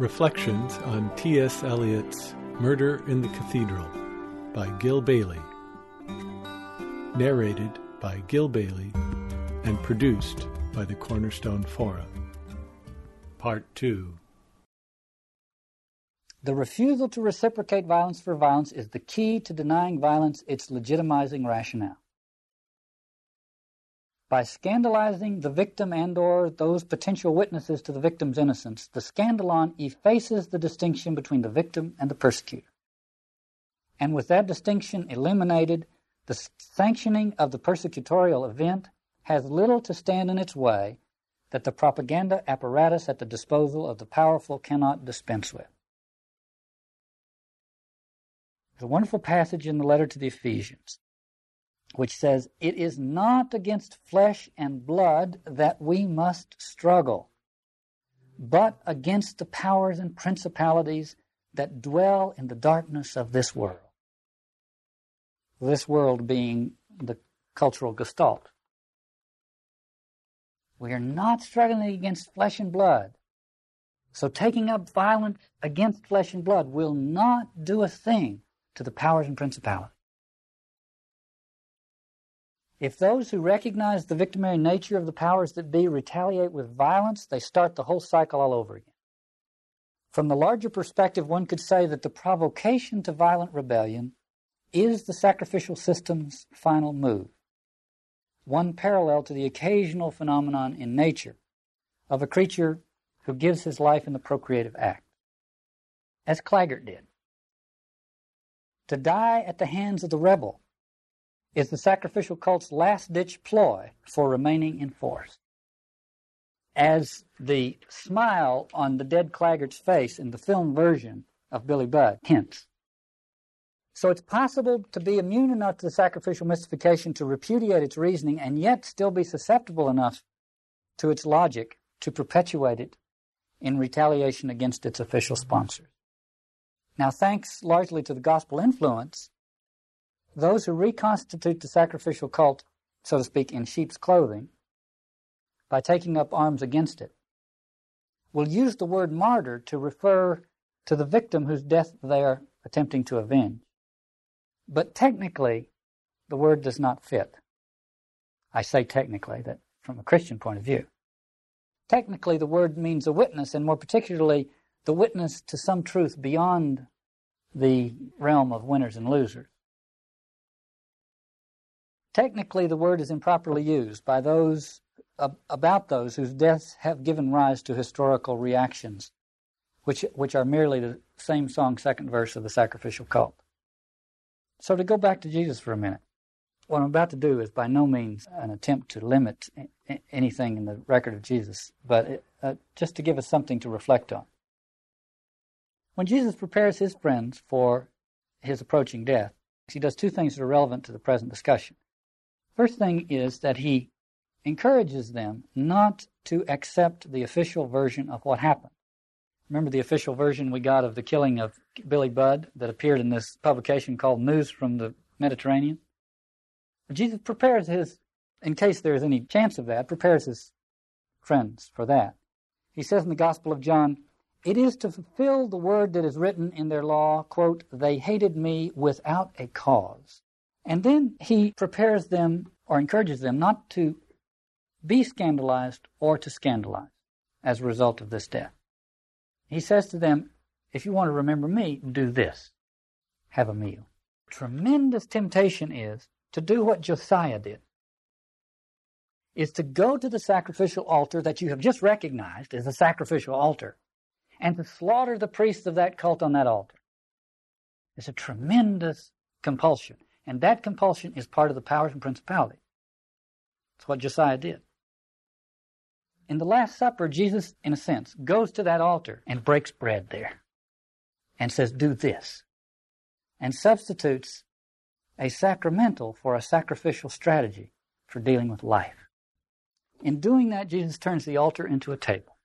Reflections on T.S. Eliot's Murder in the Cathedral by Gil Bailie. Narrated by Gil Bailie and produced by the Cornerstone Forum. Part 2. The refusal to reciprocate violence for violence is the key to denying violence its legitimizing rationale. By scandalizing the victim and or those potential witnesses to the victim's innocence, the scandalon effaces the distinction between the victim and the persecutor. And with that distinction eliminated, the sanctioning of the persecutorial event has little to stand in its way that the propaganda apparatus at the disposal of the powerful cannot dispense with. There's a wonderful passage in the letter to the Ephesians which says, It is not against flesh and blood that we must struggle, but against the powers and principalities that dwell in the darkness of this world. This world being the cultural gestalt. We are not struggling against flesh and blood. So taking up violence against flesh and blood will not do a thing to the powers and principalities. If those who recognize the victimary nature of the powers that be retaliate with violence, they start the whole cycle all over again. From the larger perspective, one could say that the provocation to violent rebellion is the sacrificial system's final move, one parallel to the occasional phenomenon in nature of a creature who gives his life in the procreative act, as Claggart did. To die at the hands of the rebel is the sacrificial cult's last ditch ploy for remaining in force. As the smile on the dead Claggart's face in the film version of Billy Budd hints. So it's possible to be immune enough to the sacrificial mystification to repudiate its reasoning and yet still be susceptible enough to its logic to perpetuate it in retaliation against its official sponsors. Now, thanks largely to the gospel influence, those who reconstitute the sacrificial cult, so to speak, in sheep's clothing, by taking up arms against it, will use the word martyr to refer to the victim whose death they are attempting to avenge. But technically, the word does not fit. I say technically, that from a Christian point of view. Technically, the word means a witness, and more particularly, the witness to some truth beyond the realm of winners and losers. Technically, the word is improperly used by those about those whose deaths have given rise to historical reactions, which which are merely the same song second verse of the sacrificial cult. So to go back to Jesus for a minute, what I'm about to do is by no means an attempt to limit anything in the record of Jesus, but it, uh, just to give us something to reflect on. When Jesus prepares his friends for his approaching death, he does two things that are relevant to the present discussion. First thing is that he encourages them not to accept the official version of what happened. Remember the official version we got of the killing of Billy Budd that appeared in this publication called News from the Mediterranean? Jesus prepares his, in case there is any chance of that, prepares his friends for that. He says in the Gospel of John, It is to fulfill the word that is written in their law, quote, they hated me without a cause. And then he prepares them or encourages them not to be scandalized or to scandalize as a result of this death. He says to them, if you want to remember me, do this. Have a meal. Tremendous temptation is to do what Josiah did. Is to go to the sacrificial altar that you have just recognized as a sacrificial altar and to slaughter the priests of that cult on that altar. It's a tremendous compulsion. And that compulsion is part of the powers and principalities. That's what Josiah did. In the Last Supper, Jesus, in a sense, goes to that altar and breaks bread there and says, Do this. And substitutes a sacramental for a sacrificial strategy for dealing with life. In doing that, Jesus turns the altar into a table.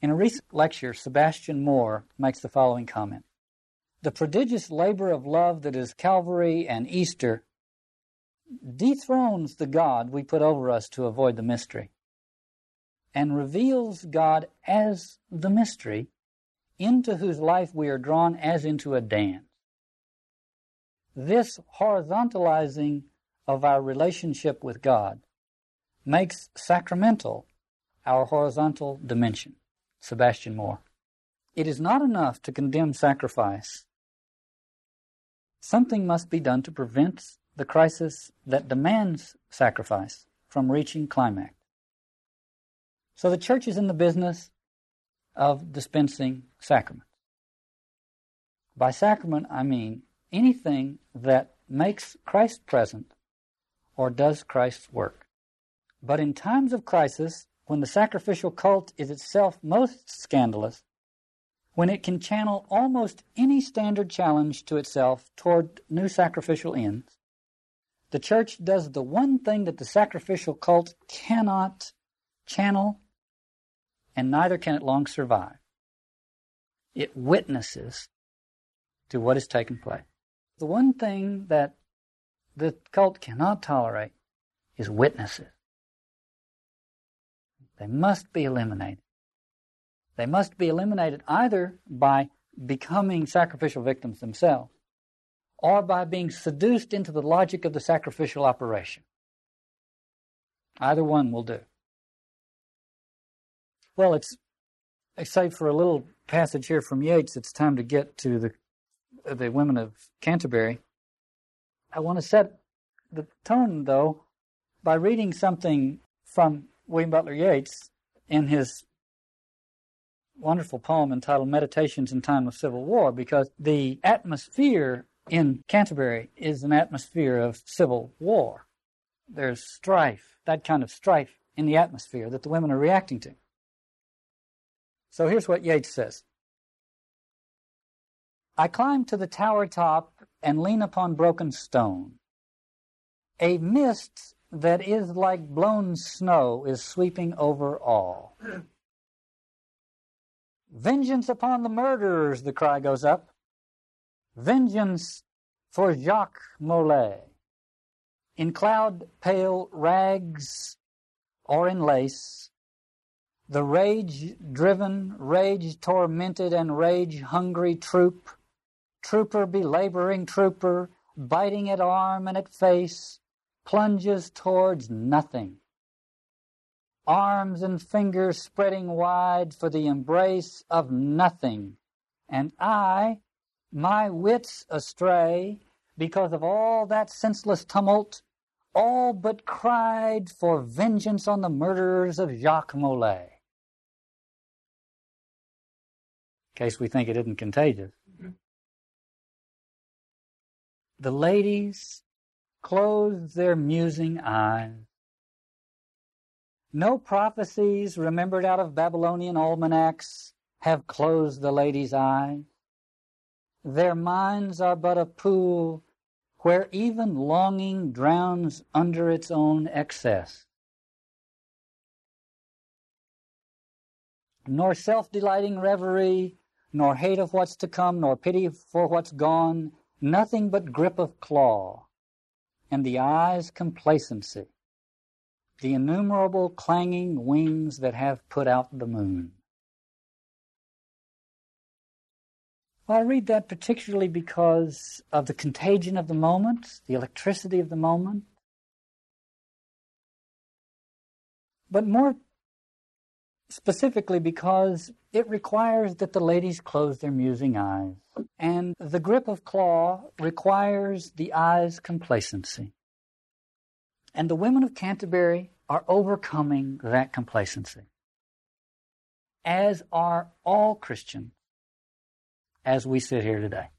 In a recent lecture, Sebastian Moore makes the following comment the prodigious labor of love that is Calvary and Easter dethrones the God we put over us to avoid the mystery and reveals God as the mystery into whose life we are drawn as into a dance. This horizontalizing of our relationship with God makes sacramental our horizontal dimension. Sebastian Moore. It is not enough to condemn sacrifice. Something must be done to prevent the crisis that demands sacrifice from reaching climax. So the church is in the business of dispensing sacraments. By sacrament, I mean anything that makes Christ present or does Christ's work. But in times of crisis, when the sacrificial cult is itself most scandalous, when it can channel almost any standard challenge to itself toward new sacrificial ends, the church does the one thing that the sacrificial cult cannot channel, and neither can it long survive. It witnesses to what has taken place. The one thing that the cult cannot tolerate is witnesses. They must be eliminated. They must be eliminated either by becoming sacrificial victims themselves or by being seduced into the logic of the sacrificial operation. Either one will do. Well, it's except for a little passage here from Yeats, it's time to get to the the women of Canterbury. I want to set the tone, though, by reading something from William Butler Yeats in his wonderful poem entitled Meditations in Time of Civil War, because the atmosphere in Canterbury is an atmosphere of civil war. There's strife, that kind of strife in the atmosphere that the women are reacting to. So here's what Yeats says I climb to the tower top and lean upon broken stone. A mist that is like blown snow is sweeping over all. Vengeance upon the murderers, the cry goes up. Vengeance for Jacques Molay. In cloud pale rags or in lace, the rage driven, rage tormented, and rage hungry troop, trooper belaboring trooper, biting at arm and at face, plunges towards nothing. Arms and fingers spreading wide for the embrace of nothing. And I, my wits astray, because of all that senseless tumult, all but cried for vengeance on the murderers of Jacques Molay. In case we think it isn't contagious. The ladies closed their musing eyes. No prophecies remembered out of Babylonian almanacs have closed the lady's eyes. Their minds are but a pool where even longing drowns under its own excess. Nor self delighting reverie, nor hate of what's to come, nor pity for what's gone, nothing but grip of claw and the eye's complacency, the innumerable clanging wings that have put out the moon. Well, I read that particularly because of the contagion of the moment, the electricity of the moment. But more specifically because it requires that the ladies close their musing eyes. And the grip of claw requires the eye's complacency. And the women of Canterbury are overcoming that complacency, as are all Christians as we sit here today.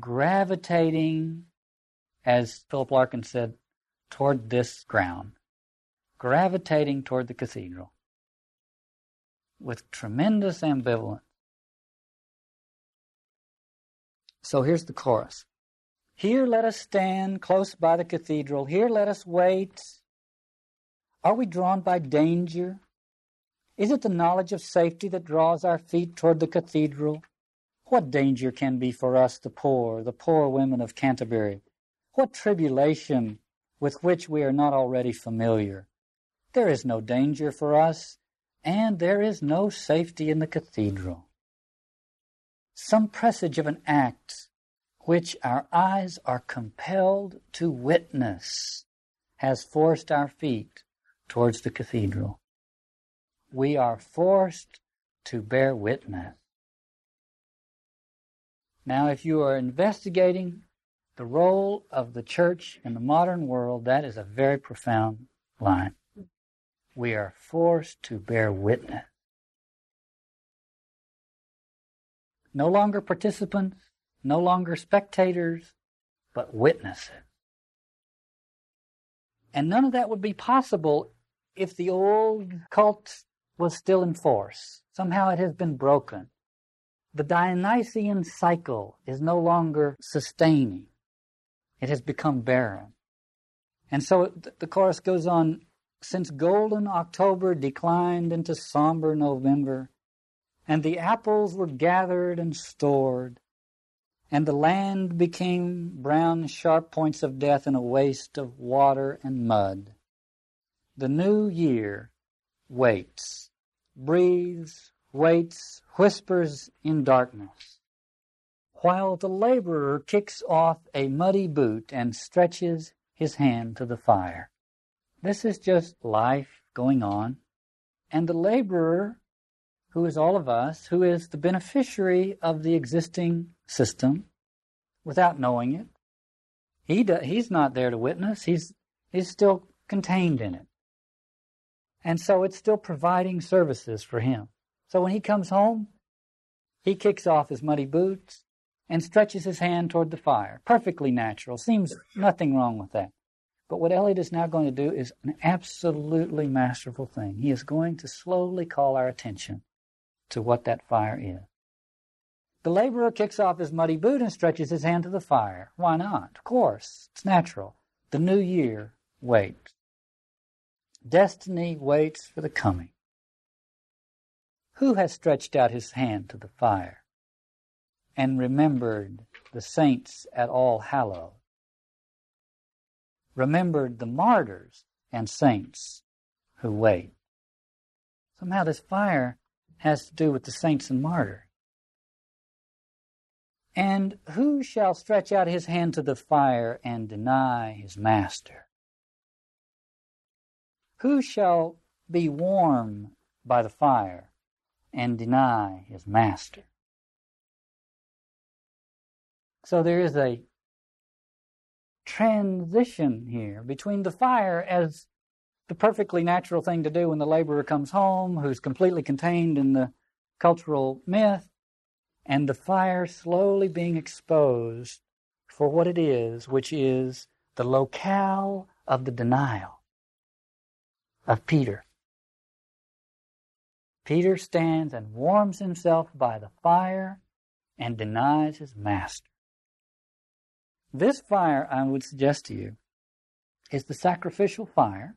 Gravitating, as Philip Larkin said, toward this ground, gravitating toward the cathedral with tremendous ambivalence. So here's the chorus. Here let us stand close by the cathedral. Here let us wait. Are we drawn by danger? Is it the knowledge of safety that draws our feet toward the cathedral? What danger can be for us, the poor, the poor women of Canterbury? What tribulation with which we are not already familiar? There is no danger for us And there is no safety in the cathedral. Some presage of an act which our eyes are compelled to witness has forced our feet towards the cathedral. We are forced to bear witness. Now, if you are investigating the role of the church in the modern world, that is a very profound line. We are forced to bear witness. No longer participants, no longer spectators, but witnesses. And none of that would be possible if the old cult was still in force. Somehow it has been broken. The Dionysian cycle is no longer sustaining. It has become barren. And so the chorus goes on since golden October declined into somber November, and the apples were gathered and stored, and the land became brown sharp points of death in a waste of water and mud. The new year waits, breathes, waits, whispers in darkness, while the laborer kicks off a muddy boot and stretches his hand to the fire. This is just life going on, and the laborer, who is all of us, who is the beneficiary of the existing system, without knowing it, he do, he's not there to witness. He's he's still contained in it, and so it's still providing services for him. So when he comes home, he kicks off his muddy boots and stretches his hand toward the fire. Perfectly natural. Seems nothing wrong with that. But what Eliot is now going to do is an absolutely masterful thing. He is going to slowly call our attention to what that fire is. The laborer kicks off his muddy boot and stretches his hand to the fire. Why not? Of course, it's natural. The new year waits. Destiny waits for the coming. Who has stretched out his hand to the fire and remembered the saints at All Hallows? Remembered the martyrs and saints who wait. Somehow this fire has to do with the saints and martyrs. And who shall stretch out his hand to the fire and deny his master? Who shall be warm by the fire and deny his master. So there is a transition here between the fire as the perfectly natural thing to do when the laborer comes home, who's completely contained in the cultural myth, and the fire slowly being exposed for what it is, which is the locale of the denial of Peter. Peter stands and warms himself by the fire and denies his master. This fire, I would suggest to you, is the sacrificial fire,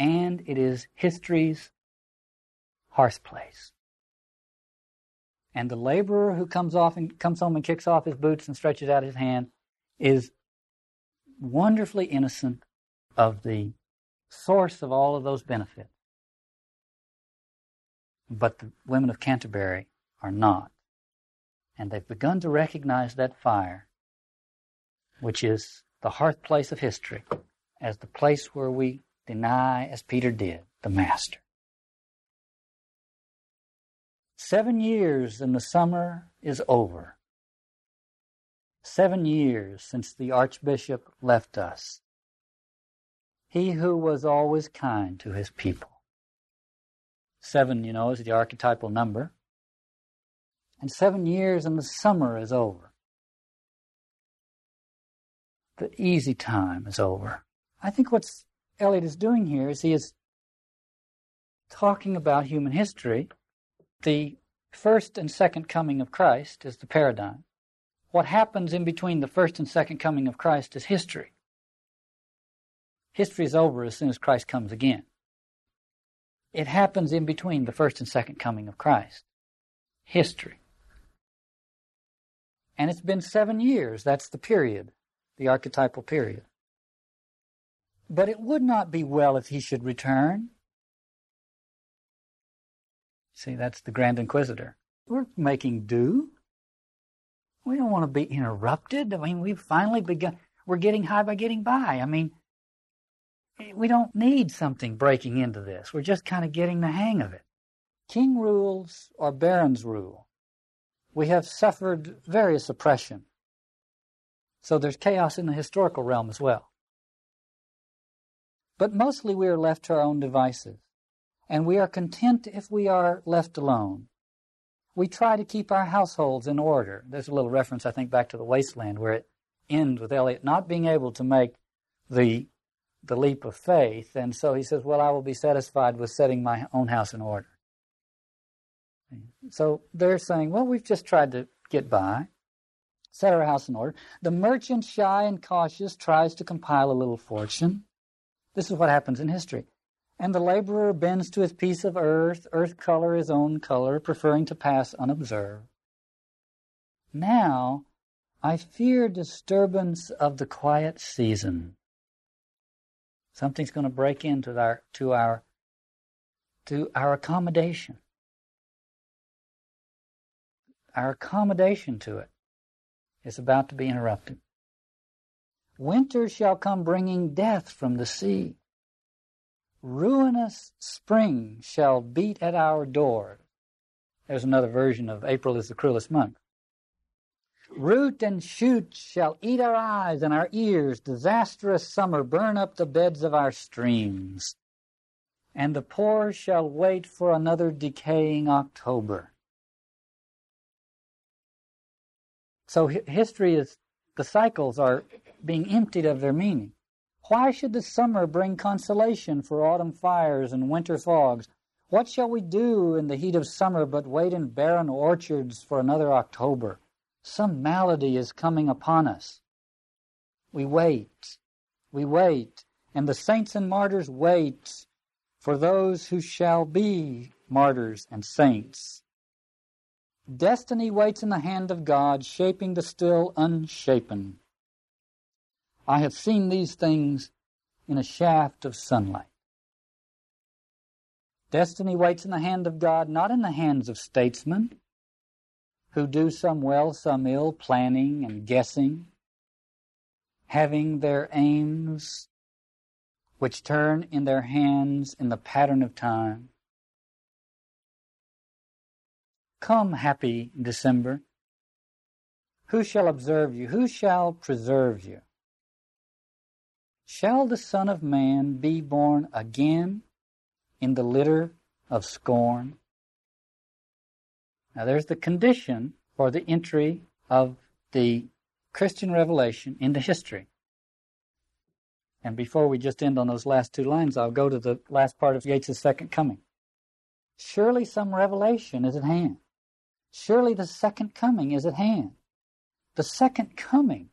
and it is history's hearthplace. And the laborer who comes off and comes home and kicks off his boots and stretches out his hand is wonderfully innocent of the source of all of those benefits. But the women of Canterbury are not. And they've begun to recognize that fire, which is the hearthplace of history, as the place where we deny, as Peter did, the Master. Seven years in the summer is over. Seven years since the Archbishop left us. He who was always kind to his people. Seven, you know, is the archetypal number. And seven years and the summer is over. The easy time is over. I think what Eliot is doing here is he is talking about human history. The first and second coming of Christ is the paradigm. What happens in between the first and second coming of Christ is history. History is over as soon as Christ comes again. It happens in between the first and second coming of Christ. History. And it's been seven years. That's the period, the archetypal period. But it would not be well if he should return. See, that's the Grand Inquisitor. We're making do. We don't want to be interrupted. I mean, we've finally begun. We're getting high by getting by. I mean, we don't need something breaking into this. We're just kind of getting the hang of it. King rules or barons rule. We have suffered various oppression. So there's chaos in the historical realm as well. But mostly we are left to our own devices, and we are content if we are left alone. We try to keep our households in order. There's a little reference, I think, back to the wasteland where it ends with Eliot not being able to make the the leap of faith, and so he says, "Well, I will be satisfied with setting my own house in order." So they're saying, "Well, we've just tried to get by." set our house in order. The merchant, shy and cautious, tries to compile a little fortune. This is what happens in history. And the laborer bends to his piece of earth, earth color his own color, preferring to pass unobserved. Now I fear disturbance of the quiet season. Something's going to break into our to our to our accommodation. Our accommodation to it is about to be interrupted. Winter shall come bringing death from the sea. Ruinous spring shall beat at our door. There's another version of April is the cruelest month. Root and shoot shall eat our eyes and our ears. Disastrous summer burn up the beds of our streams. And the poor shall wait for another decaying October. So history is, the cycles are being emptied of their meaning. Why should the summer bring consolation for autumn fires and winter fogs? What shall we do in the heat of summer but wait in barren orchards for another October? Some malady is coming upon us. We wait, we wait, and the saints and martyrs wait for those who shall be martyrs and saints. Destiny waits in the hand of God, shaping the still unshapen. I have seen these things in a shaft of sunlight. Destiny waits in the hand of God, not in the hands of statesmen who do some well, some ill, planning and guessing, having their aims which turn in their hands in the pattern of time. Come, happy December. Who shall observe you? Who shall preserve you? Shall the Son of Man be born again in the litter of scorn? Now there's the condition for the entry of the Christian revelation into history. And before we just end on those last two lines, I'll go to the last part of Yeats' second coming. Surely some revelation is at hand. Surely the second coming is at hand. The second coming.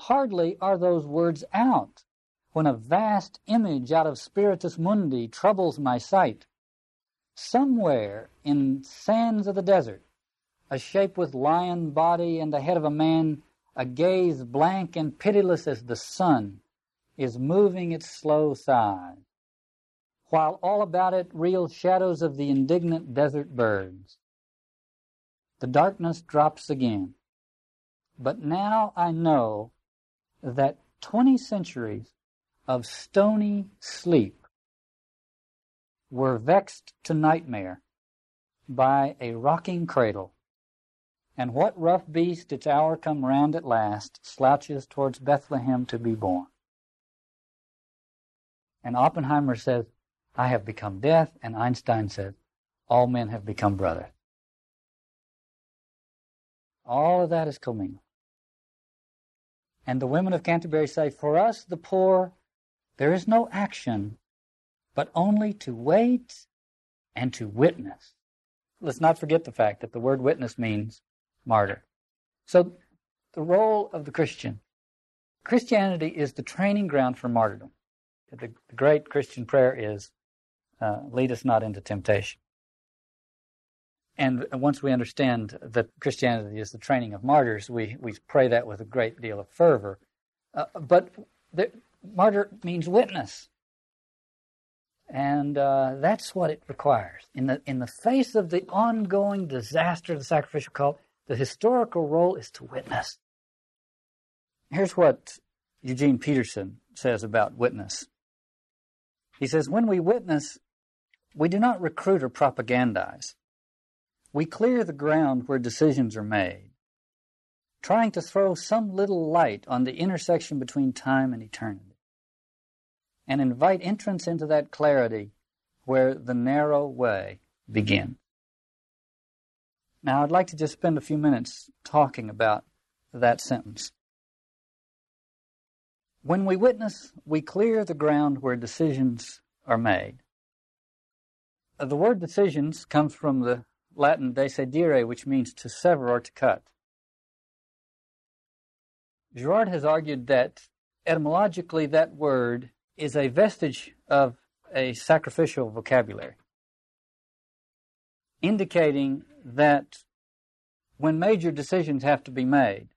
Hardly are those words out when a vast image out of Spiritus Mundi troubles my sight. Somewhere in sands of the desert, a shape with lion body and the head of a man, a gaze blank and pitiless as the sun, is moving its slow thighs, while all about it reel shadows of the indignant desert birds. The darkness drops again. But now I know that 20 centuries of stony sleep were vexed to nightmare by a rocking cradle. And what rough beast, its hour come round at last, slouches towards Bethlehem to be born? And Oppenheimer says, I have become death, and Einstein says, all men have become brothers. All of that is commingled. And the women of Canterbury say, For us, the poor, there is no action, but only to wait and to witness. Let's not forget the fact that the word witness means martyr. So, the role of the Christian Christianity is the training ground for martyrdom. The, great Christian prayer is, uh, lead us not into temptation. And once we understand that Christianity is the training of martyrs, we, we pray that with a great deal of fervor. Uh, but the, martyr means witness. And uh, that's what it requires. In the, in the face of the ongoing disaster of the sacrificial cult, the historical role is to witness. Here's what Eugene Peterson says about witness. He says, When we witness, we do not recruit or propagandize. We clear the ground where decisions are made, trying to throw some little light on the intersection between time and eternity, and invite entrance into that clarity where the narrow way begins. Now, I'd like to just spend a few minutes talking about that sentence. When we witness, we clear the ground where decisions are made. The word decisions comes from the Latin decidere, which means to sever or to cut. Girard has argued that etymologically that word is a vestige of a sacrificial vocabulary, indicating that when major decisions have to be made,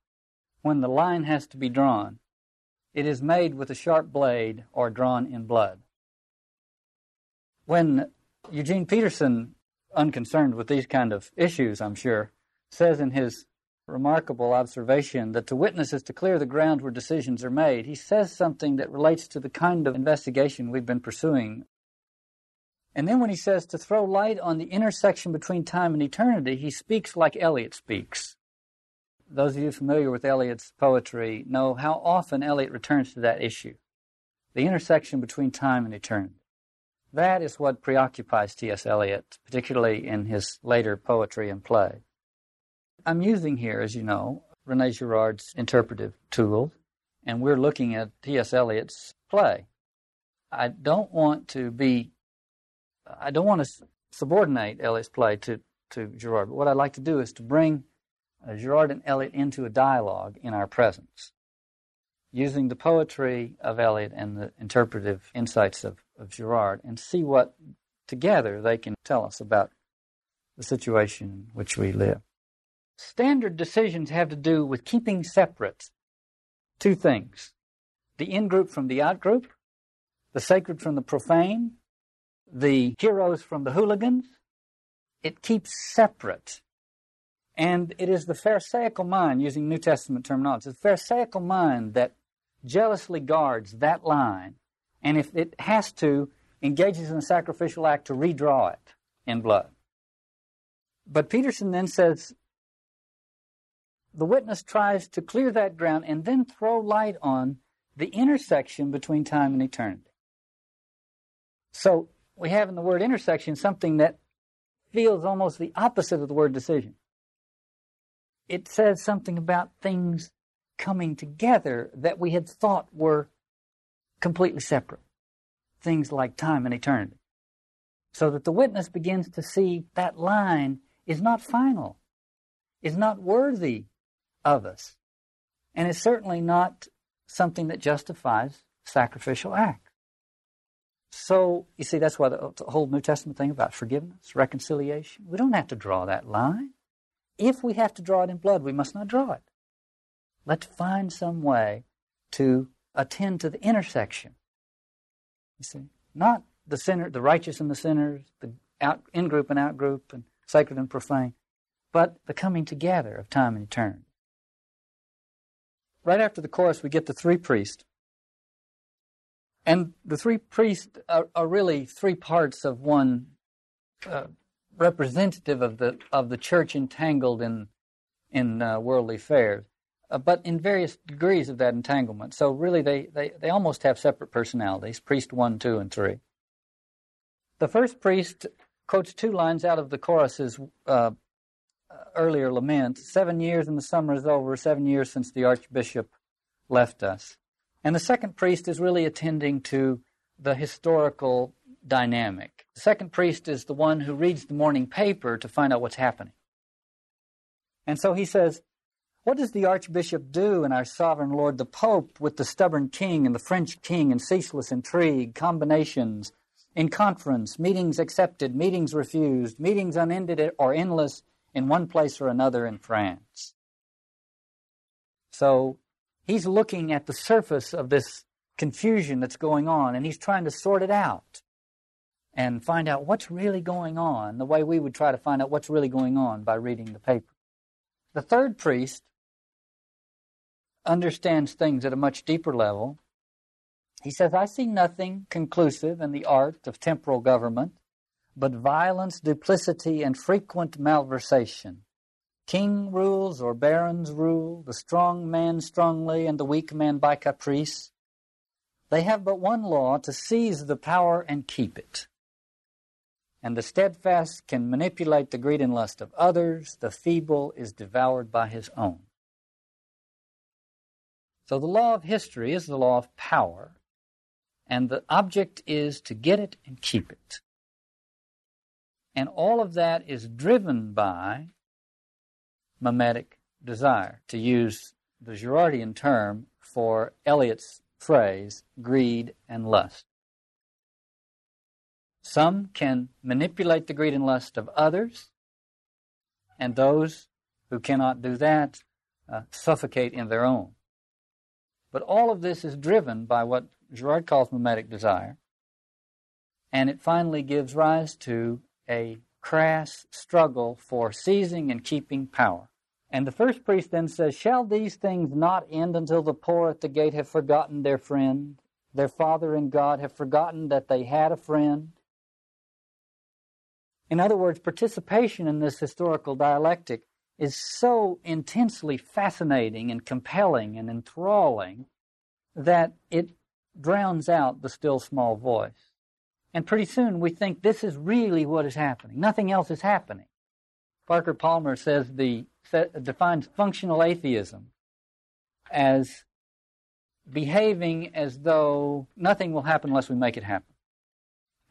when the line has to be drawn, it is made with a sharp blade or drawn in blood. When Eugene Peterson, unconcerned with these kind of issues, I'm sure, says in his remarkable observation that to witness is to clear the ground where decisions are made, he says something that relates to the kind of investigation we've been pursuing. And then when he says to throw light on the intersection between time and eternity, he speaks like Eliot speaks. Those of you familiar with Eliot's poetry know how often Eliot returns to that issue the intersection between time and eternity. That is what preoccupies T.S. Eliot, particularly in his later poetry and play. I'm using here, as you know, Rene Girard's interpretive tool, and we're looking at T.S. Eliot's play. I don't want to be, I don't want to subordinate Eliot's play to, to Girard, but what I'd like to do is to bring uh, Girard and Eliot into a dialogue in our presence, using the poetry of Eliot and the interpretive insights of, of Girard, and see what together they can tell us about the situation in which we live. Standard decisions have to do with keeping separate two things the in group from the out group, the sacred from the profane, the heroes from the hooligans. It keeps separate and it is the Pharisaical mind, using New Testament terminology, the Pharisaical mind that jealously guards that line, and if it has to, engages in a sacrificial act to redraw it in blood. But Peterson then says the witness tries to clear that ground and then throw light on the intersection between time and eternity. So we have in the word intersection something that feels almost the opposite of the word decision it says something about things coming together that we had thought were completely separate. Things like time and eternity. So that the witness begins to see that line is not final, is not worthy of us, and is certainly not something that justifies sacrificial act. So, you see, that's why the, the whole New Testament thing about forgiveness, reconciliation, we don't have to draw that line. If we have to draw it in blood, we must not draw it. Let's find some way to attend to the intersection. You see, not the sinner, the righteous and the sinners, the out, in group and out group, and sacred and profane, but the coming together of time and eternity. Right after the chorus, we get the three priests. And the three priests are, are really three parts of one uh, representative of the of the church entangled in in uh, worldly affairs, uh, but in various degrees of that entanglement. So really, they, they they almost have separate personalities. Priest one, two, and three. The first priest quotes two lines out of the chorus's uh, earlier lament: Seven years and the summer is over. Seven years since the archbishop left us. And the second priest is really attending to the historical dynamic. The second priest is the one who reads the morning paper to find out what's happening. And so he says, What does the Archbishop do and our sovereign Lord the Pope with the stubborn king and the French king in ceaseless intrigue, combinations, in conference, meetings accepted, meetings refused, meetings unended or endless in one place or another in France? So he's looking at the surface of this confusion that's going on and he's trying to sort it out. and find out what's really going on, the way we would try to find out what's really going on by reading the paper. The third priest understands things at a much deeper level. He says, I see nothing conclusive in the art of temporal government but violence, duplicity, and frequent malversation. King rules or barons rule, the strong man strongly, and the weak man by caprice. They have but one law to seize the power and keep it. And the steadfast can manipulate the greed and lust of others, the feeble is devoured by his own. So the law of history is the law of power, and the object is to get it and keep it. And all of that is driven by mimetic desire, to use the Girardian term for Eliot's phrase, greed and lust. Some can manipulate the greed and lust of others, and those who cannot do that uh, suffocate in their own. But all of this is driven by what Girard calls mimetic desire, and it finally gives rise to a crass struggle for seizing and keeping power. And the first priest then says, Shall these things not end until the poor at the gate have forgotten their friend? Their father in God have forgotten that they had a friend? In other words, participation in this historical dialectic is so intensely fascinating and compelling and enthralling that it drowns out the still small voice. And pretty soon we think this is really what is happening. Nothing else is happening. Parker Palmer says the defines functional atheism as behaving as though nothing will happen unless we make it happen.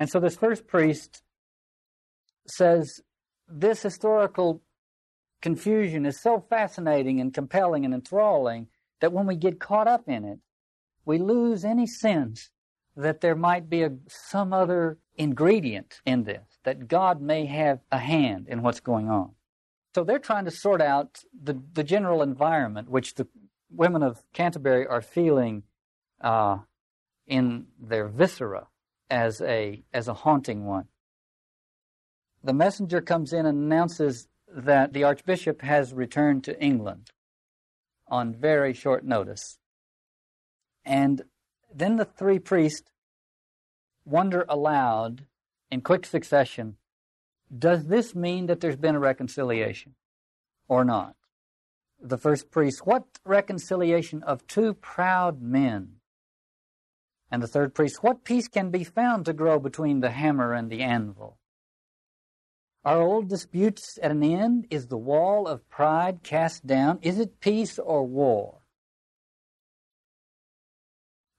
And so this first priest says this historical confusion is so fascinating and compelling and enthralling that when we get caught up in it, we lose any sense that there might be a, some other ingredient in this, that God may have a hand in what's going on. So they're trying to sort out the, the general environment which the women of Canterbury are feeling uh, in their viscera as a, as a haunting one the messenger comes in and announces that the Archbishop has returned to England on very short notice. And then the three priests wonder aloud in quick succession does this mean that there's been a reconciliation or not? The first priest, what reconciliation of two proud men? And the third priest, what peace can be found to grow between the hammer and the anvil? Are old disputes at an end? Is the wall of pride cast down? Is it peace or war?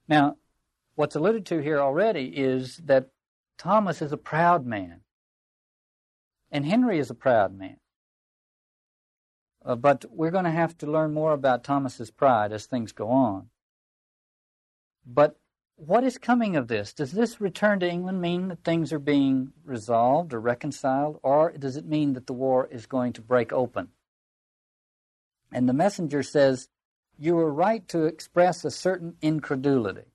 Now, what's alluded to here already is that Thomas is a proud man, and Henry is a proud man. Uh, but we're going to have to learn more about Thomas's pride as things go on. But what is coming of this? Does this return to England mean that things are being resolved or reconciled, or does it mean that the war is going to break open? And the messenger says, You were right to express a certain incredulity.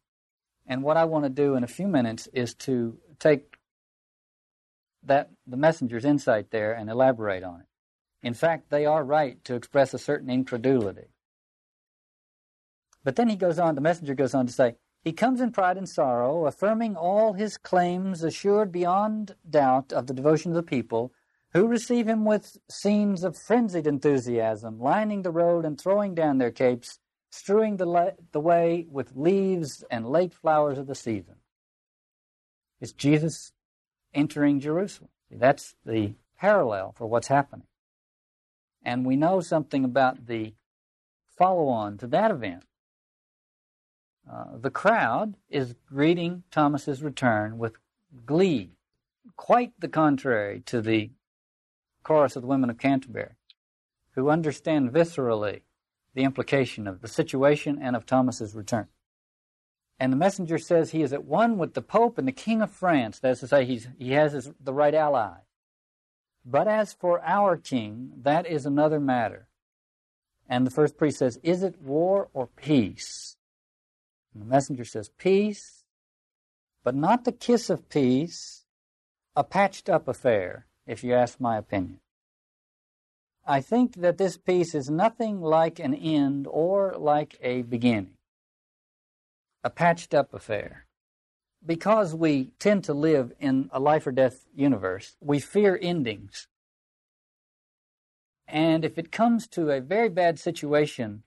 And what I want to do in a few minutes is to take that the messenger's insight there and elaborate on it. In fact, they are right to express a certain incredulity. But then he goes on, the messenger goes on to say, he comes in pride and sorrow, affirming all his claims, assured beyond doubt of the devotion of the people, who receive him with scenes of frenzied enthusiasm, lining the road and throwing down their capes, strewing the, la- the way with leaves and late flowers of the season. It's Jesus entering Jerusalem. That's the parallel for what's happening. And we know something about the follow on to that event. Uh, the crowd is greeting Thomas's return with glee, quite the contrary to the chorus of the women of Canterbury, who understand viscerally the implication of the situation and of Thomas's return. And the messenger says he is at one with the Pope and the King of France. That is to say, he's, he has his, the right ally. But as for our king, that is another matter. And the first priest says, Is it war or peace? And the messenger says, Peace, but not the kiss of peace, a patched up affair, if you ask my opinion. I think that this peace is nothing like an end or like a beginning. A patched up affair. Because we tend to live in a life or death universe, we fear endings. And if it comes to a very bad situation,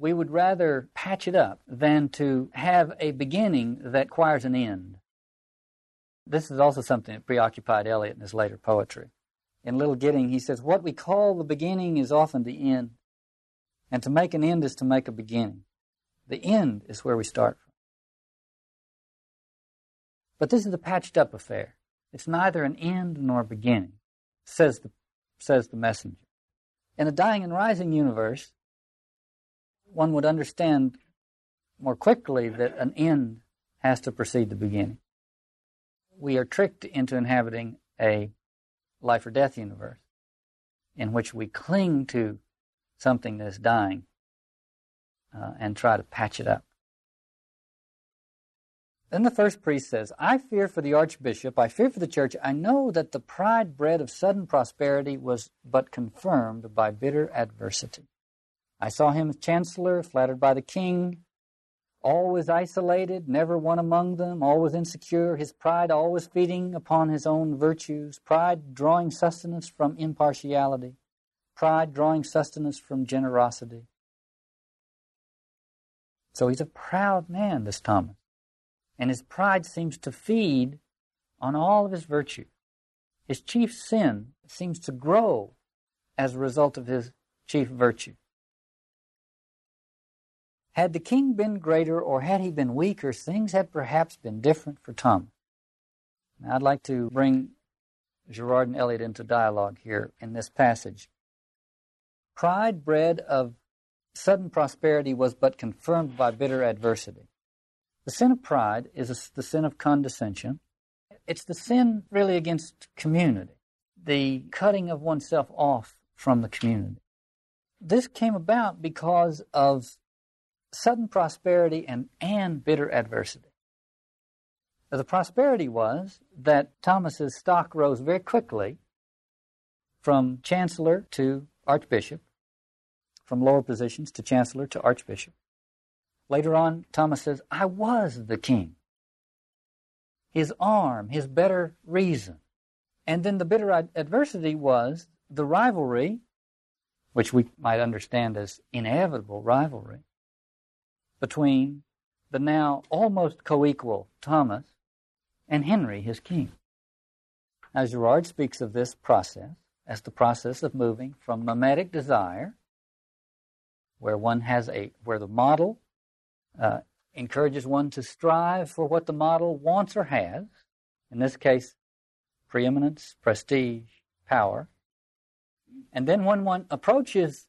we would rather patch it up than to have a beginning that requires an end. This is also something that preoccupied Eliot in his later poetry. In Little Gidding, he says, What we call the beginning is often the end, and to make an end is to make a beginning. The end is where we start from. But this is a patched up affair. It's neither an end nor a beginning, says the, says the messenger. In a dying and rising universe, one would understand more quickly that an end has to precede the beginning. We are tricked into inhabiting a life or death universe in which we cling to something that's dying uh, and try to patch it up. Then the first priest says, I fear for the archbishop, I fear for the church. I know that the pride bred of sudden prosperity was but confirmed by bitter adversity. I saw him chancellor, flattered by the king, always isolated, never one among them, always insecure, his pride always feeding upon his own virtues, pride drawing sustenance from impartiality, pride drawing sustenance from generosity. So he's a proud man, this Thomas. And his pride seems to feed on all of his virtue. His chief sin seems to grow as a result of his chief virtue. Had the king been greater or had he been weaker, things had perhaps been different for Thomas. Now, I'd like to bring Girard and Eliot into dialogue here in this passage. Pride bred of sudden prosperity was but confirmed by bitter adversity. The sin of pride is the sin of condescension. It's the sin really against community, the cutting of oneself off from the community. This came about because of sudden prosperity and, and bitter adversity. The prosperity was that Thomas's stock rose very quickly from chancellor to archbishop, from lower positions to chancellor to archbishop. Later on, Thomas says, I was the king. His arm, his better reason. And then the bitter adversity was the rivalry, which we might understand as inevitable rivalry, between the now almost co-equal Thomas and Henry, his king. Now, Girard speaks of this process as the process of moving from mimetic desire, where one has a, where the model uh, encourages one to strive for what the model wants or has, in this case, preeminence, prestige, power. And then when one approaches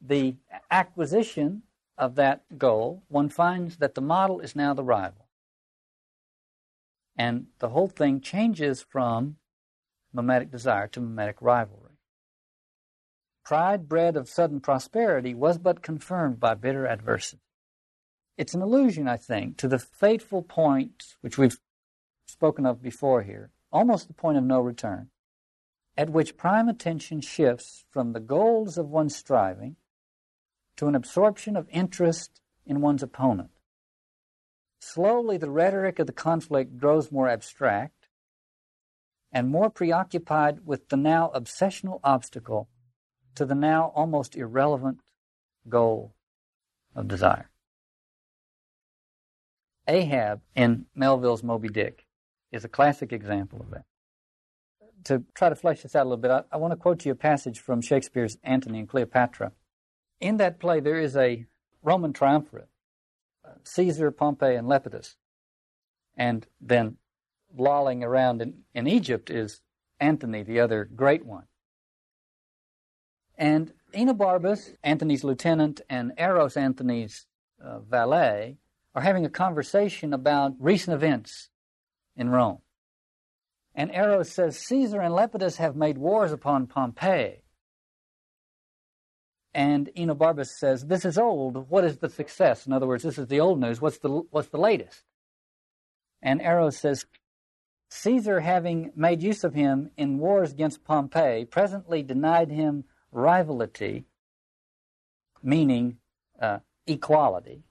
the acquisition of that goal, one finds that the model is now the rival. And the whole thing changes from mimetic desire to mimetic rivalry. Pride bred of sudden prosperity was but confirmed by bitter adversity. It's an allusion, I think, to the fateful point which we've spoken of before here, almost the point of no return, at which prime attention shifts from the goals of one's striving to an absorption of interest in one's opponent. Slowly, the rhetoric of the conflict grows more abstract and more preoccupied with the now obsessional obstacle to the now almost irrelevant goal of desire. Ahab in Melville's Moby Dick is a classic example of that. To try to flesh this out a little bit, I, I want to quote you a passage from Shakespeare's Antony and Cleopatra in that play, there is a Roman triumvirate Caesar, Pompey, and Lepidus. And then lolling around in, in Egypt is Antony, the other great one. And Enobarbus, Antony's lieutenant, and Eros, Antony's uh, valet, are having a conversation about recent events in Rome. And Eros says, Caesar and Lepidus have made wars upon Pompey. And Enobarbus says, This is old. What is the success? In other words, this is the old news. What's the, what's the latest? And Eros says, Caesar, having made use of him in wars against Pompey, presently denied him rivality, meaning uh, equality,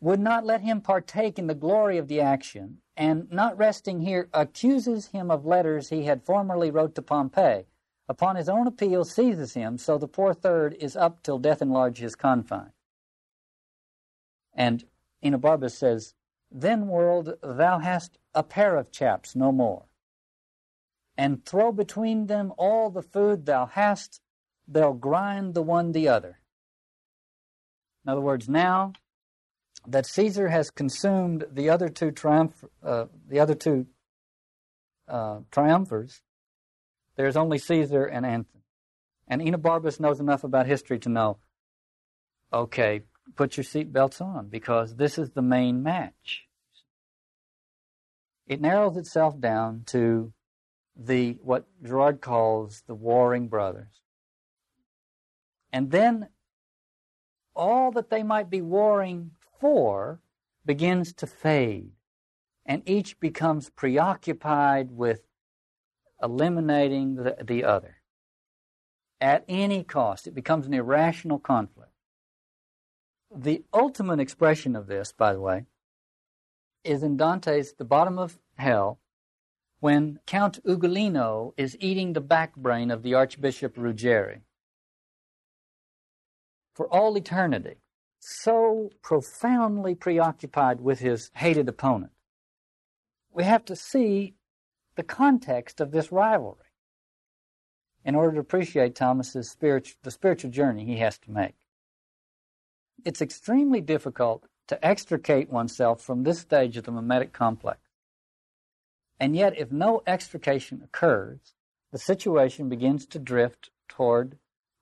would not let him partake in the glory of the action, and not resting here, accuses him of letters he had formerly wrote to Pompey. Upon his own appeal, seizes him, so the poor third is up till death enlarge his confine. And Enobarbus says, Then, world, thou hast a pair of chaps, no more. And throw between them all the food thou hast, they'll grind the one the other. In other words, now that Caesar has consumed the other two triumph, uh, the other two uh, triumphers, there's only Caesar and Antony. And Enobarbus knows enough about history to know, okay, put your seatbelts on because this is the main match. It narrows itself down to the what Girard calls the warring brothers. And then all that they might be warring for begins to fade, and each becomes preoccupied with eliminating the, the other. At any cost, it becomes an irrational conflict. The ultimate expression of this, by the way, is in Dante's The Bottom of Hell, when Count Ugolino is eating the backbrain of the Archbishop Ruggieri. For all eternity, so profoundly preoccupied with his hated opponent. We have to see the context of this rivalry in order to appreciate Thomas's spiritual, the spiritual journey he has to make. It's extremely difficult to extricate oneself from this stage of the mimetic complex. And yet, if no extrication occurs, the situation begins to drift toward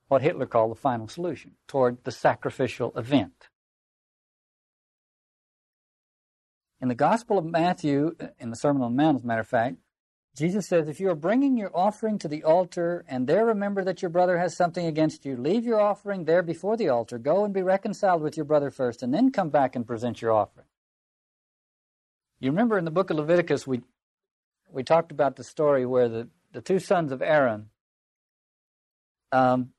what Hitler called the final solution, toward the sacrificial event. In the Gospel of Matthew, in the Sermon on the Mount, as a matter of fact, Jesus says, if you are bringing your offering to the altar and there remember that your brother has something against you, leave your offering there before the altar. Go and be reconciled with your brother first, and then come back and present your offering. You remember in the book of Leviticus, we, we talked about the story where the, the two sons of Aaron um,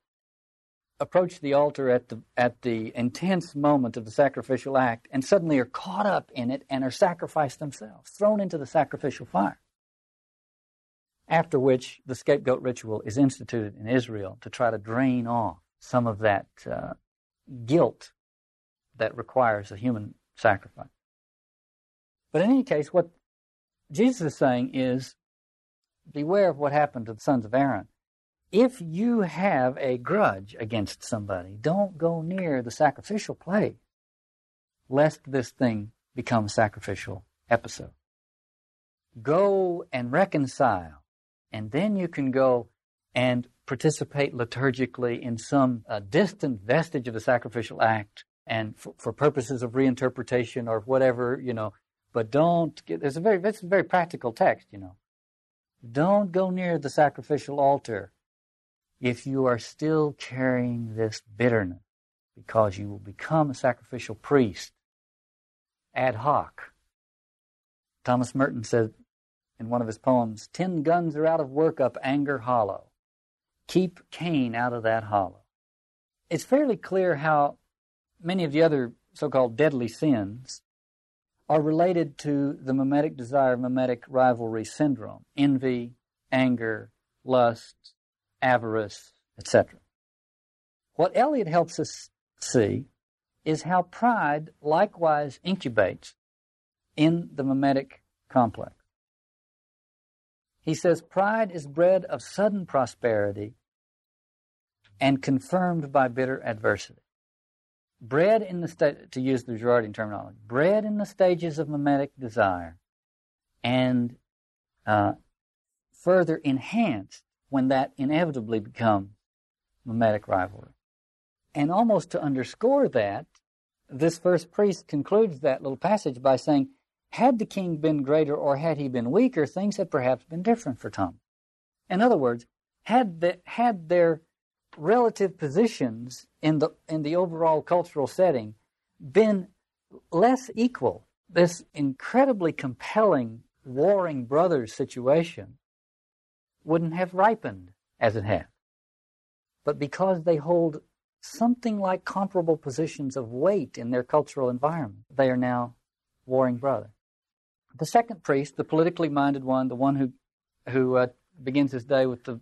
approach the altar at the, at the intense moment of the sacrificial act and suddenly are caught up in it and are sacrificed themselves, thrown into the sacrificial fire after which the scapegoat ritual is instituted in Israel to try to drain off some of that uh, guilt that requires a human sacrifice. But in any case, what Jesus is saying is beware of what happened to the sons of Aaron. If you have a grudge against somebody, don't go near the sacrificial place, lest this thing become a sacrificial episode. Go and reconcile and then you can go and participate liturgically in some uh, distant vestige of the sacrificial act and for, for, purposes of reinterpretation or whatever, you know. But don't get, there's a very, it's a very practical text, you know. Don't go near the sacrificial altar if you are still carrying this bitterness because you will become a sacrificial priest ad hoc. Thomas Merton said, in one of his poems, Ten guns are out of work up Anger Hollow. Keep Cain out of that hollow. It's fairly clear how many of the other so called deadly sins are related to the mimetic desire, mimetic rivalry syndrome envy, anger, lust, avarice, etc. What Eliot helps us see is how pride likewise incubates in the mimetic complex. He says, Pride is bred of sudden prosperity and confirmed by bitter adversity. Bred in the state, to use the Girardian terminology, bred in the stages of mimetic desire and uh, further enhanced when that inevitably becomes mimetic rivalry. And almost to underscore that, this first priest concludes that little passage by saying, had the king been greater or had he been weaker, things had perhaps been different for Tom. In other words, had, the, had their relative positions in the, in the overall cultural setting been less equal this incredibly compelling warring brothers situation wouldn't have ripened as it has. But because they hold something like comparable positions of weight in their cultural environment, they are now warring brothers. The second priest, the politically minded one, the one who who uh, begins his day with the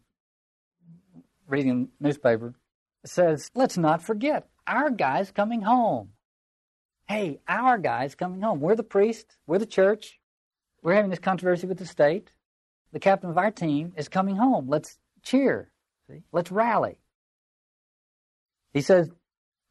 reading newspaper, says, "Let's not forget our guy's coming home." Hey, our guy's coming home. We're the priest. We're the church. We're having this controversy with the state. The captain of our team is coming home. Let's cheer. See? Let's rally. He says,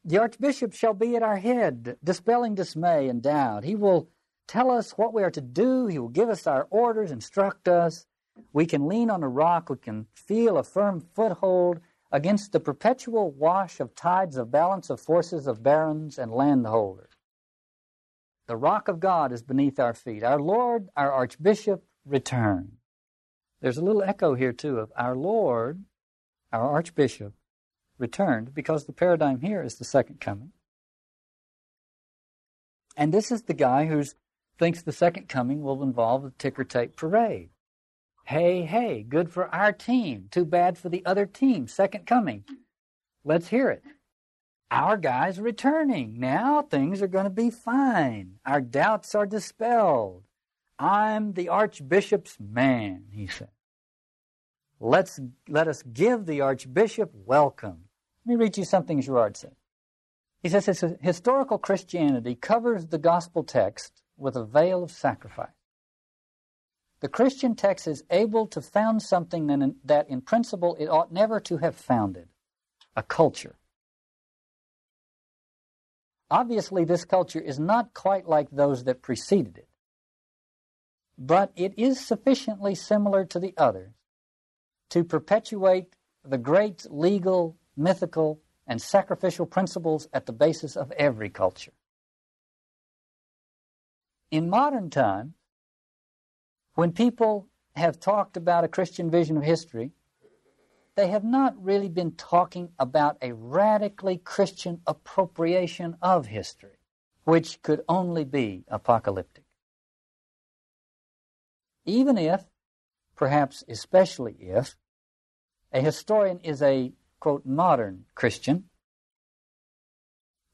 The Archbishop shall be at our head, dispelling dismay and doubt. He will tell us what we are to do. He will give us our orders, instruct us. We can lean on a rock. We can feel a firm foothold against the perpetual wash of tides of balance of forces of barons and landholders. The rock of God is beneath our feet. Our Lord, our Archbishop, return. There's a little echo here, too, of our Lord, our Archbishop, returned, because the paradigm here is the second coming. And this is the guy who thinks the second coming will involve a ticker tape parade. Hey, hey, good for our team. Too bad for the other team. Second coming. Let's hear it. Our guy's returning. Now things are going to be fine. Our doubts are dispelled. I'm the Archbishop's man, he said. Let's, let us give the Archbishop welcome. Let me read you something Girard said. He says historical Christianity covers the gospel text with a veil of sacrifice. The Christian text is able to found something that in principle it ought never to have founded a culture. Obviously, this culture is not quite like those that preceded it, but it is sufficiently similar to the others to perpetuate the great legal, mythical, and sacrificial principles at the basis of every culture. In modern times, when people have talked about a Christian vision of history, they have not really been talking about a radically Christian appropriation of history, which could only be apocalyptic. Even if, perhaps especially if, a historian is a, quote, modern Christian,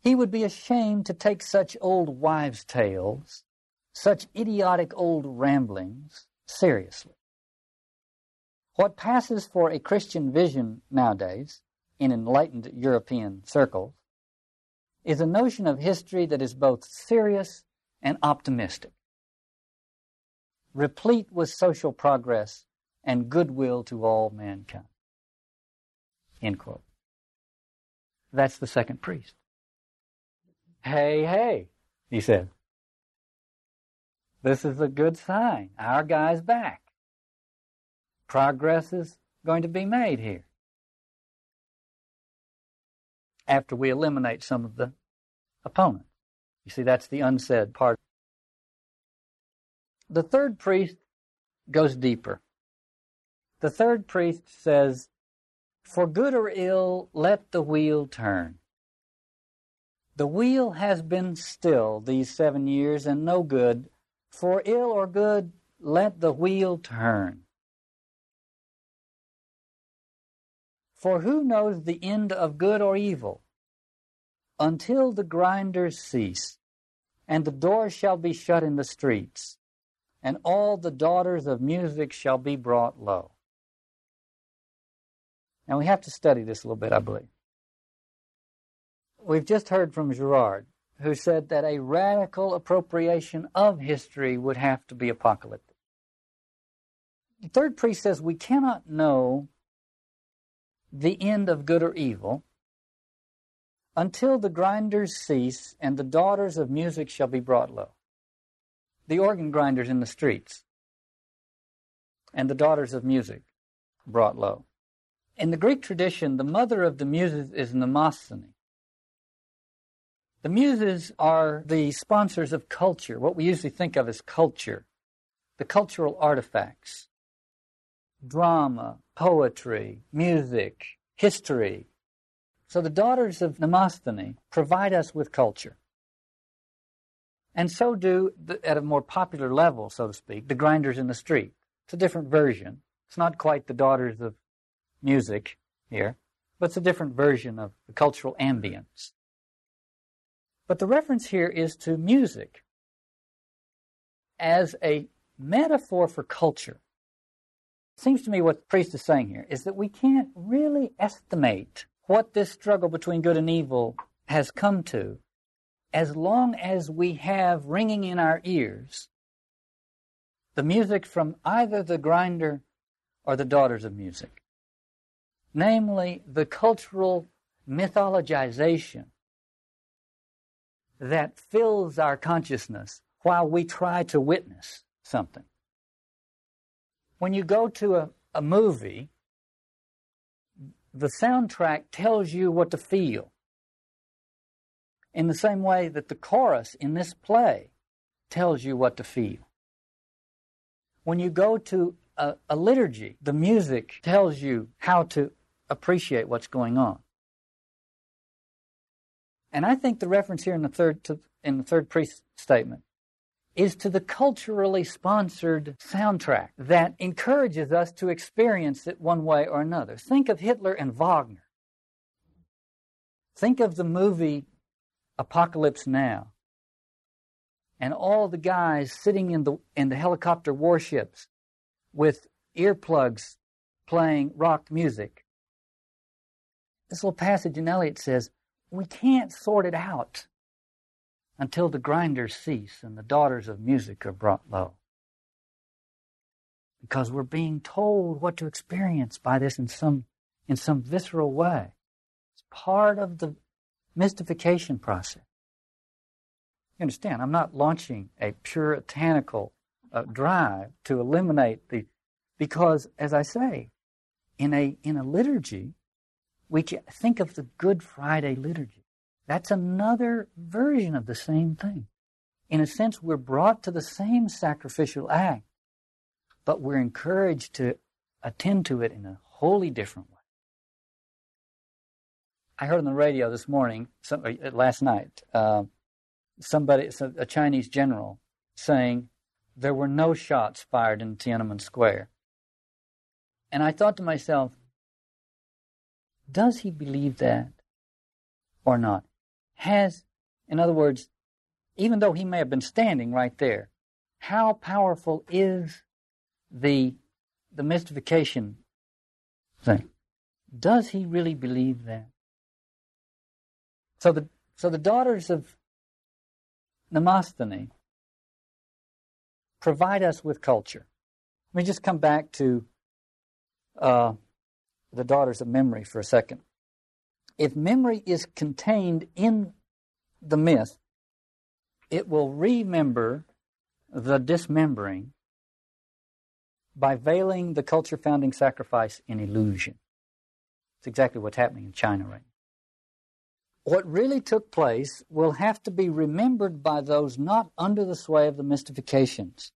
he would be ashamed to take such old wives' tales, such idiotic old ramblings, seriously. What passes for a Christian vision nowadays, in enlightened European circles, is a notion of history that is both serious and optimistic, replete with social progress and goodwill to all mankind. End quote. That's the second priest. Hey, hey, he said. This is a good sign. Our guy's back progress is going to be made here after we eliminate some of the opponents. You see, that's the unsaid part. The third priest goes deeper. The third priest says, For good or ill, let the wheel turn. The wheel has been still these seven years and no good. For ill or good, let the wheel turn. For who knows the end of good or evil? Until the grinders cease, and the doors shall be shut in the streets, and all the daughters of music shall be brought low. Now we have to study this a little bit, I believe. We've just heard from Girard, who said that a radical appropriation of history would have to be apocalyptic. The third priest says we cannot know the end of good or evil until the grinders cease and the daughters of music shall be brought low. The organ grinders in the streets and the daughters of music brought low. In the Greek tradition, the mother of the muses is Mnemosyne. The muses are the sponsors of culture, what we usually think of as culture, the cultural artifacts drama, poetry, music, history. So the daughters of Mnemosyne provide us with culture. And so do, the, at a more popular level, so to speak, the grinders in the street. It's a different version. It's not quite the daughters of music here, but it's a different version of the cultural ambience. But the reference here is to music as a metaphor for culture. It seems to me what the priest is saying here is that we can't really estimate what this struggle between good and evil has come to as long as we have ringing in our ears the music from either the grinder or the daughters of music. Namely, the cultural mythologization that fills our consciousness while we try to witness something. When you go to a, a movie, the soundtrack tells you what to feel. In the same way that the chorus in this play tells you what to feel. When you go to a, a liturgy, the music tells you how to appreciate what's going on. And I think the reference here in the third to, in the third priest statement is to the culturally sponsored soundtrack that encourages us to experience it one way or another. Think of Hitler and Wagner. Think of the movie Apocalypse Now and all the guys sitting in the in the helicopter warships with earplugs playing rock music. This little passage in Eliot says, we can't sort it out until the grinders cease and the daughters of music are brought low. Because we're being told what to experience by this in some, in some visceral way. It's part of the mystification process. You understand, I'm not launching a puritanical uh, drive to eliminate the, because as I say, in a, in a liturgy, we think of the Good Friday liturgy. That's another version of the same thing. In a sense, we're brought to the same sacrificial act, but we're encouraged to attend to it in a wholly different way. I heard on the radio this morning, some, uh, last night, uh, somebody, a Chinese general, saying there were no shots fired in Tiananmen Square. And I thought to myself, does he believe that or not? Has, in other words, even though he may have been standing right there, how powerful is the the mystification thing? Does he really believe that? So the so the daughters of Mnemosyne provide us with culture. Let me just come back to uh, the daughters of memory for a second. If memory is contained in the myth, it will remember the dismembering by veiling the culture founding sacrifice in illusion. It's exactly what's happening in China right now. What really took place will have to be remembered by those not under the sway of the mystifications.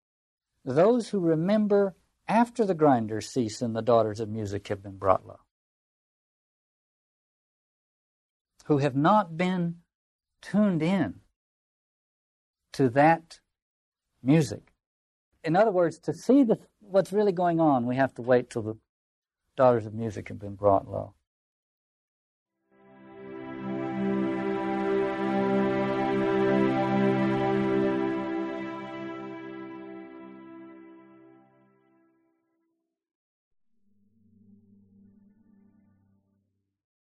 Those who remember after the grinders cease and the daughters of music have been brought low. Who have not been tuned in to that music. In other words, to see the, what's really going on, we have to wait till the daughters of music have been brought low.